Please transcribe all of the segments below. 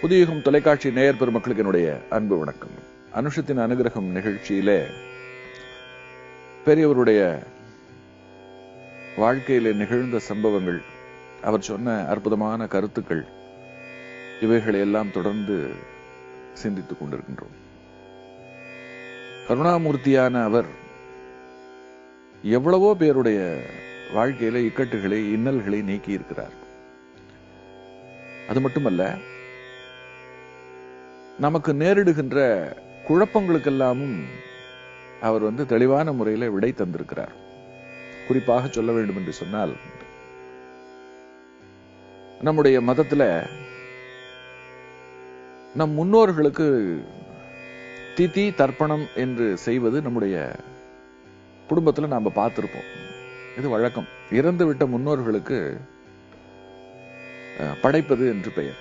புதியுகம் தொலைக்காட்சி நேயர் பெருமக்களுக்கு என்னுடைய அன்பு வணக்கம். அனுஷத்தின் அனுகிரகம் நிகழ்ச்சியிலே பெரியவருடைய வாழ்க்கையிலே நிகழ்ந்த சம்பவங்கள் அவர் சொன்ன அற்புதமான கருத்துக்கள் இவைகளை எல்லாம் தொடர்ந்து சிந்தித்துக் கொண்டிருக்கின்றோம். கருணாமூர்த்தியான அவர் எவ்வளவோ பேருடைய வாழ்க்கையில இக்கட்டுகளை இன்னல்களை நீக்கி இருக்கிறார். அது மட்டுமல்ல நமக்கு நேரிடுகின்ற குழப்பங்களுக்கெல்லாமும் அவர் வந்து தெளிவான முறையில் விடை தந்திருக்கிறார். குறிப்பாக சொல்ல வேண்டும் என்று சொன்னால் நம்முடைய மதத்துல நம் முன்னோர்களுக்கு திதி தர்ப்பணம் என்று செய்வது நம்முடைய குடும்பத்துல நாம பார்த்திருப்போம். இது வழக்கம். இறந்து விட்ட முன்னோர்களுக்கு படைப்பது என்று பெயர்.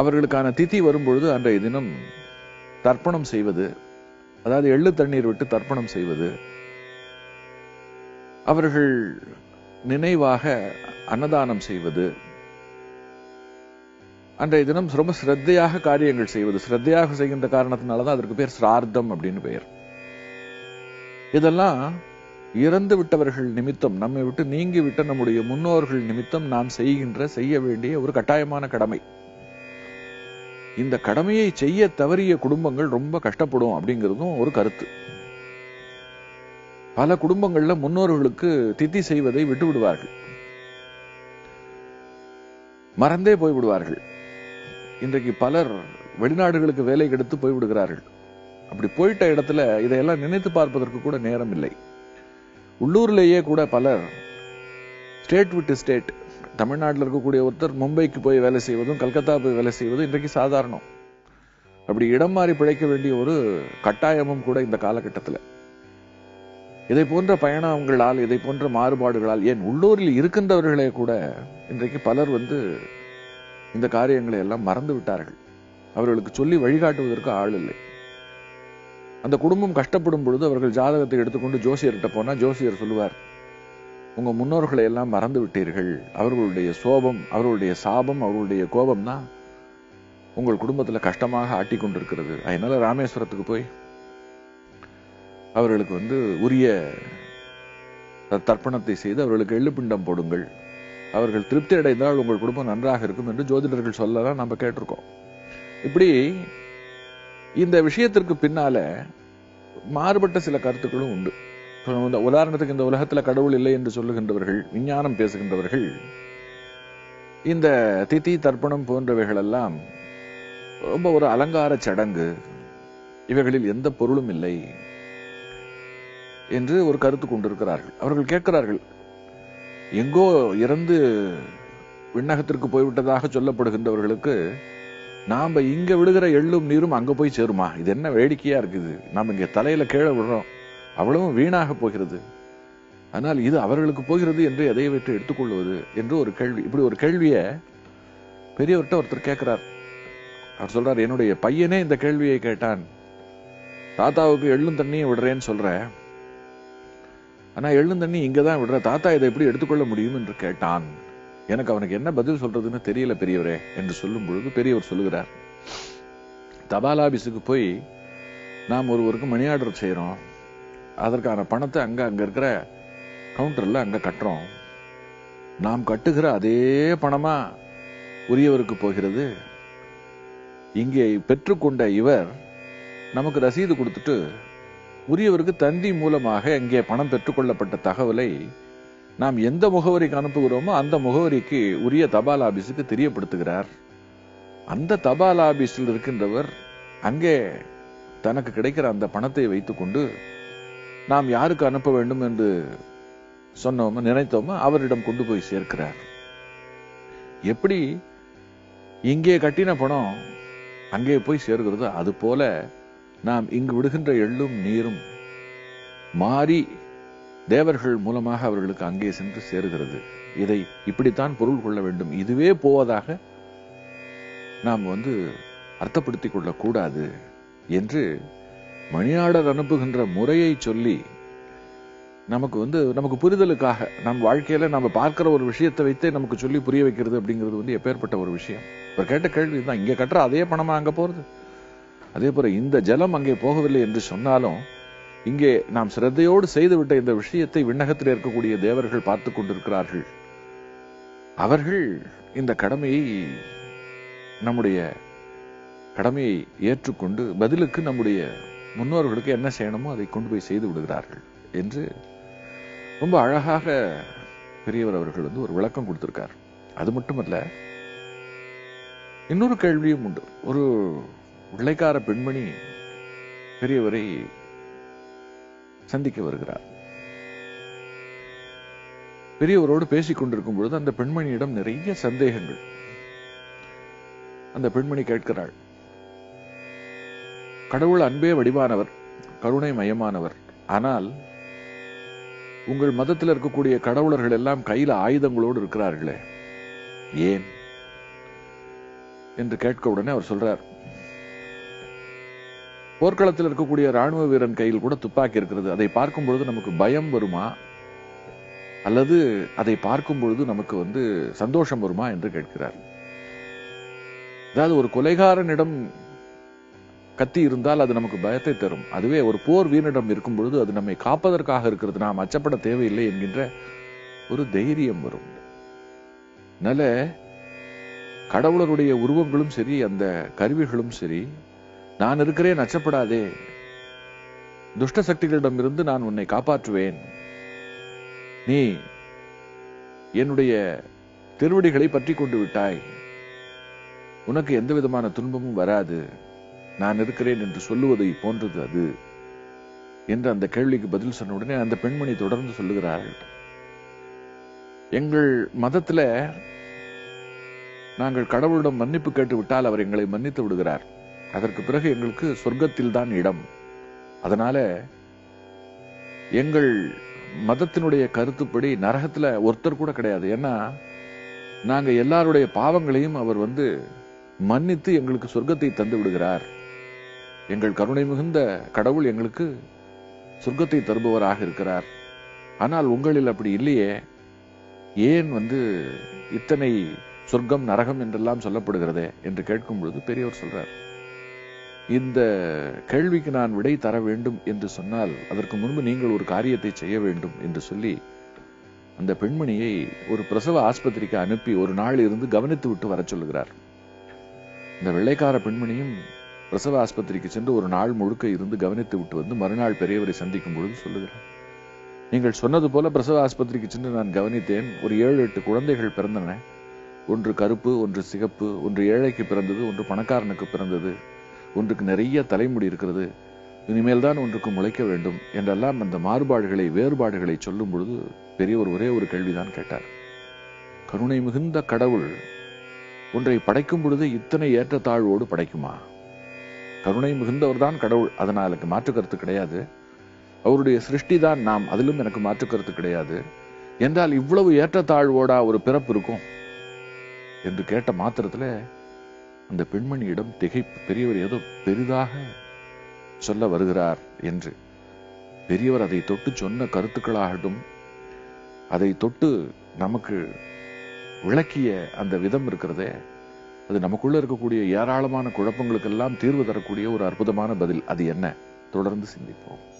அவர்களுக்கான திதி வரும்பொழுது அன்றைய தினம் தர்ப்பணம் செய்வது அதாவது எள்ளு தண்ணீர் விட்டு தர்ப்பணம் செய்வது அவர்கள் நினைவாக அன்னதானம் செய்வது அன்றைய தினம் ரொம்ப சிரத்தையாக காரியங்கள் செய்வது. சிரத்தையாக செய்கின்ற காரணத்தினால தான் அதற்கு பேர் சிரார்த்தம் அப்படின்னு பெயர். இதெல்லாம் இறந்து விட்டவர்கள் நிமித்தம் நம்மை விட்டு நீங்கி விட்ட நம்முடைய முன்னோர்கள் நிமித்தம் நாம் செய்கின்ற செய்ய வேண்டிய ஒரு கட்டாயமான கடமை. இந்த கடமையை செய்ய தவறிய குடும்பங்கள் ரொம்ப கஷ்டப்படும் அப்படிங்கிறதும் ஒரு கருத்து. பல குடும்பங்கள்ல முன்னோர்களுக்கு தித்தி செய்வதை விட்டு விடுவார்கள் மறந்தே போய் விடுவார்கள் இன்றைக்கு பலர் வெளிநாடுகளுக்கு வேலை கெடுத்து போய் விடுகிறார்கள் அப்படி போயிட்ட இடத்துல இதையெல்லாம் நினைத்து பார்ப்பதற்கு கூட நேரம் இல்லை. உள்ளூர்லேயே கூட பலர் ஸ்டேட் விட்டு ஸ்டேட் தமிழ்நாட்டில் இருக்கக்கூடிய ஒருத்தர் மும்பைக்கு போய் வேலை செய்வதும் கல்கத்தா போய் வேலை செய்வதும் இன்றைக்கு சாதாரணம். அப்படி இடம் மாறி பிழைக்க வேண்டிய ஒரு கட்டாயமும் கூட இந்த காலகட்டத்தில். இதை போன்ற பயணங்களால் இதை போன்ற மாறுபாடுகளால் ஏன் உள்ளூரில் இருக்கின்றவர்களே கூட இன்றைக்கு பலர் வந்து இந்த காரியங்களை எல்லாம் மறந்து விட்டார்கள். அவர்களுக்கு சொல்லி வழிகாட்டுவதற்கு ஆள் இல்லை. அந்த குடும்பம் கஷ்டப்படும் பொழுது அவர்கள் ஜாதகத்தை எடுத்துக்கொண்டு ஜோசியர்கிட்ட போனா ஜோசியர் சொல்லுவார் உங்க முன்னோர்களை எல்லாம் மறந்து விட்டீர்கள். அவர்களுடைய சோபம் அவர்களுடைய சாபம் அவர்களுடைய கோபம் தான் உங்கள் குடும்பத்துல கஷ்டமாக ஆட்டி கொண்டிருக்கிறது. அதனால ராமேஸ்வரத்துக்கு போய் அவர்களுக்கு வந்து உரிய தர்ப்பணத்தை செய்து அவர்களுக்கு எள்ளுப்பிண்டம் போடுங்கள். அவர்கள் திருப்தி அடைந்தால் உங்கள் குடும்பம் நன்றாக இருக்கும் என்று ஜோதிடர்கள் சொல்லலாம் நம்ம கேட்டிருக்கோம். இப்படி இந்த விஷயத்திற்கு பின்னால மாறுபட்ட சில கருத்துக்களும் உண்டு. இந்த உதாரணத்துக்கு இந்த உலகத்துல கடவுள் இல்லை என்று சொல்லுகின்றவர்கள் விஞ்ஞானம் பேசுகின்றவர்கள் இந்த திதி தர்ப்பணம் போன்றவைகள் எல்லாம் ரொம்ப ஒரு அலங்கார சடங்கு. இவைகளில் எந்த பொருளும் இல்லை என்று ஒரு கருத்து கொண்டிருக்கிறார்கள். அவர்கள் கேட்கிறார்கள் எங்கோ இறந்து விண்ணகத்திற்கு போய்விட்டதாக சொல்லப்படுகின்றவர்களுக்கு நாம இங்க விடுகிற எள்ளும் நீரும் அங்க போய் சேருமா? இது என்ன வேடிக்கையா இருக்குது? நாம இங்க தலையில கீழே விடுறோம். அவ்வளவும் வீணாக போகிறது. ஆனால் இது அவர்களுக்கு போகிறது என்று எதை வைத்து எடுத்துக்கொள்வது என்று ஒரு கேள்வி. இப்படி ஒரு கேள்வியை பெரியவர்கிட்ட ஒருத்தர் கேட்கிறார். அவர் சொல்றார் என்னுடைய பையனே இந்த கேள்வியை கேட்டான். தாத்தாவுக்கு எள்ளும் தண்ணியும் விடுறேன்னு சொல்ற. ஆனா எள்ளும் தண்ணி இங்கதான் விடுற. தாத்தா இதை எப்படி எடுத்துக்கொள்ள முடியும்? என்று கேட்டான். எனக்கு அவனுக்கு என்ன பதில் சொல்றதுன்னு தெரியல பெரியவரே என்று சொல்லும் பொழுது பெரியவர் சொல்லுகிறார். தபால் ஆபீஸுக்கு போய் நாம் ஒருவருக்கு மணி ஆர்டர் செய்யறோம் அதற்கான பணத்தை அங்க அங்க இருக்கிற கவுண்டரில் அங்க கட்டுறோம். நாம் கட்டுகிற அதே பணமா உரியவருக்கு போகிறது? இங்கே பெற்றுக்கொண்ட இவர் நமக்கு ரசீது கொடுத்துட்டு உரியவருக்கு தந்தி மூலமாக இங்கே பணம் பெற்றுக்கொள்ளப்பட்ட தகவலை நாம் எந்த முகவரிக்கு அனுப்புகிறோமோ அந்த முகவரிக்கு உரிய தபால் ஆபீஸுக்கு தெரியப்படுத்துகிறார். அந்த தபால் ஆபீஸில் இருக்கின்றவர் அங்கே தனக்கு கிடைக்கிற அந்த பணத்தை வைத்துக்கொண்டு நாம் யாருக்கு அனுப்ப வேண்டும் என்று சொன்னோமோ நினைத்தோமோ அவரிடம் கொண்டு போய் சேர்க்கிறார். எப்படி இங்கே கட்டின பணம் அங்கே போய் சேர்கிறதோ அது போல நாம் இங்கு விடுகின்ற எள்ளும் நீரும் மாறி தேவர்கள் மூலமாக அவர்களுக்கு அங்கே சென்று சேருகிறது. இதை இப்படித்தான் பொருள் கொள்ள வேண்டும். இதுவே போவதாக நாம் வந்து அர்த்தப்படுத்திக் கொள்ளக்கூடாது என்று மணியாளர் அனுப்புகின்ற முறையை சொல்லி நமக்கு வந்து நமக்கு புரிதலுக்காக நம் வாழ்க்கையில நம்ம பார்க்கிற ஒரு விஷயத்தை வைத்தே நமக்கு சொல்லி புரிய வைக்கிறது அப்படிங்கிறது வந்து எப்பேற்பட்ட ஒரு விஷயம். இவர் கேட்ட கேள்வி தான் இங்க கட்டுற அதே பணமா அங்க போறது? அதே போல இந்த ஜலம் அங்கே போகவில்லை என்று சொன்னாலும் இங்கே நாம் சிரத்தையோடு செய்துவிட்ட இந்த விஷயத்தை விண்ணகத்தில் இருக்கக்கூடிய தேவர்கள் பார்த்து கொண்டிருக்கிறார்கள். அவர்கள் இந்த கடமையை நம்முடைய கடமையை ஏற்றுக்கொண்டு பதிலுக்கு நம்முடைய முன்னோர்களுக்கு என்ன செய்யணுமோ அதை கொண்டு போய் செய்து விடுகிறார்கள் என்று ரொம்ப அழகாக பெரியவர் அவர்கள் வந்து ஒரு விளக்கம் கொடுத்திருக்கார். அது மட்டுமல்ல இன்னொரு கேள்வியும் உண்டு. ஒரு வெள்ளைக்கார பெண்மணி பெரியவரை சந்திக்க வருகிறார். பெரியவரோடு பேசிக் கொண்டிருக்கும் பொழுது அந்த பெண்மணியிடம் நிறைய சந்தேகங்கள். அந்த பெண்மணி கேட்கிறாள் கடவுள் அன்பே வடிவானவர் கருணை மயமானவர். ஆனால் உங்கள் மதத்தில் இருக்கக்கூடிய கடவுளர்கள் எல்லாம் கையில் ஆயுதங்களோடு இருக்கிறார்களே. ஏன்? என்று கேட்க உடனே அவர் சொல்றார் போர்க்களத்தில் இருக்கக்கூடிய ராணுவ வீரன் கையில் கூட துப்பாக்கி இருக்கிறது. அதை பார்க்கும் பொழுது நமக்கு பயம் வருமா? அல்லது அதை பார்க்கும் பொழுது நமக்கு வந்து சந்தோஷம் வருமா என்று கேட்கிறார். அதாவது ஒரு கொலைகாரனிடம் கத்தி இருந்தால் அது நமக்கு பயத்தை தரும். அதுவே ஒரு போர் வீரனிடம் இருக்கும் பொழுது அது நம்மை காப்பதற்காக இருக்கிறது. நாம் அச்சப்பட தேவையில்லை என்கின்ற ஒரு தைரியம் வரும். அதனால கடவுளருடைய உருவங்களும் சரி அந்த கருவிகளும் சரி நான் இருக்கிறேன் அச்சப்படாதே. துஷ்ட சக்திகளிடமிருந்து நான் உன்னை காப்பாற்றுவேன். நீ என்னுடைய திருவடிகளை பற்றி கொண்டு விட்டாய். உனக்கு எந்த விதமான துன்பமும் வராது. நான் இருக்கிறேன் என்று சொல்லுவதை போன்றது அது என்று அந்த கேள்விக்கு பதில் சொன்ன உடனே அந்த பெண்மணி தொடர்ந்து சொல்லுகிறார்கள் எங்கள் மதத்துல நாங்கள் கடவுளிடம் மன்னிப்பு கேட்டு விட்டால் அவர் எங்களை மன்னித்து விடுகிறார். அதற்கு பிறகு எங்களுக்கு சொர்க்கத்தில் தான் இடம். அதனால எங்கள் மதத்தினுடைய கருத்துப்படி நரகத்துல ஒருத்தர் கூட கிடையாது. ஏன்னா நாங்க எல்லாருடைய பாவங்களையும் அவர் வந்து மன்னித்து எங்களுக்கு சொர்க்கத்தை தந்து விடுகிறார். எங்கள் கருணை மிகுந்த கடவுள் எங்களுக்கு சொர்க்கத்தை தருபவராக இருக்கிறார். ஆனால் உங்களில் அப்படி இல்லையே. ஏன் வந்து இத்தனை சொர்க்கம் நரகம் என்றெல்லாம் சொல்லப்படுகிறதே என்று கேட்கும் பொழுது பெரியவர் சொல்றார். இந்த கேள்விக்கு நான் விடை தர வேண்டும் என்று சொன்னால் அதற்கு முன்பு நீங்கள் ஒரு காரியத்தை செய்ய வேண்டும் என்று சொல்லி அந்த பெண்மணியை ஒரு பிரசவ ஆஸ்பத்திரிக்கு அனுப்பி ஒரு நாள் இருந்து கவனித்து விட்டு வர சொல்லுகிறார். இந்த வெள்ளைக்கார பெண்மணியும் பிரசவ ஆஸ்பத்திரிக்கு சென்று ஒரு நாள் முழுக்க இருந்து கவனித்து விட்டு வந்து மறுநாள் பெரியவரை சந்திக்கும் பொழுது சொல்லுகிறார். நீங்கள் சொன்னது போல பிரசவ ஆஸ்பத்திரிக்கு சென்று நான் கவனித்தேன். ஒரு ஏழு எட்டு குழந்தைகள் பிறந்தன. ஒன்று கருப்பு ஒன்று சிகப்பு ஒன்று ஏழைக்கு பிறந்தது ஒன்று பணக்காரனுக்கு பிறந்தது. ஒன்றுக்கு நிறைய தலைமுடி இருக்கிறது. இனிமேல் தான் ஒன்றுக்கு முளைக்க வேண்டும் என்றெல்லாம் அந்த மாறுபாடுகளை வேறுபாடுகளை சொல்லும் பொழுது பெரியவர் ஒரே ஒரு கேள்விதான் கேட்டார். கருணை மிகுந்த கடவுள் ஒன்றை படைக்கும் பொழுது இத்தனை ஏற்றத்தாழ்வோடு படைக்குமா? கருணை மிகுந்தவர் தான் கடவுள் அதனால் எனக்கு மாற்று கருத்து கிடையாது. அவருடைய சிருஷ்டி தான் நாம் அதிலும் எனக்கு மாற்று கருத்து கிடையாது. என்றால் இவ்வளவு ஏற்றத்தாழ்வோடா ஒரு பிறப்பு இருக்கும்? என்று கேட்ட மாத்திரத்துல அந்த பெண்மணியிடம் திகைப்பு பெரியவர் ஏதோ பெரிதாக சொல்ல வருகிறார் என்று. பெரியவர் அதை தொட்டு சொன்ன கருத்துக்களாகட்டும் அதை தொட்டு நமக்கு விளக்கிய அந்த விதம் இருக்கிறதே. அது நமக்குள்ள இருக்கக்கூடிய ஏராளமான குழப்பங்களுக்கெல்லாம் தீர்வு தரக்கூடிய ஒரு அற்புதமான பதில். அது என்ன? தொடர்ந்து சிந்திப்போம்.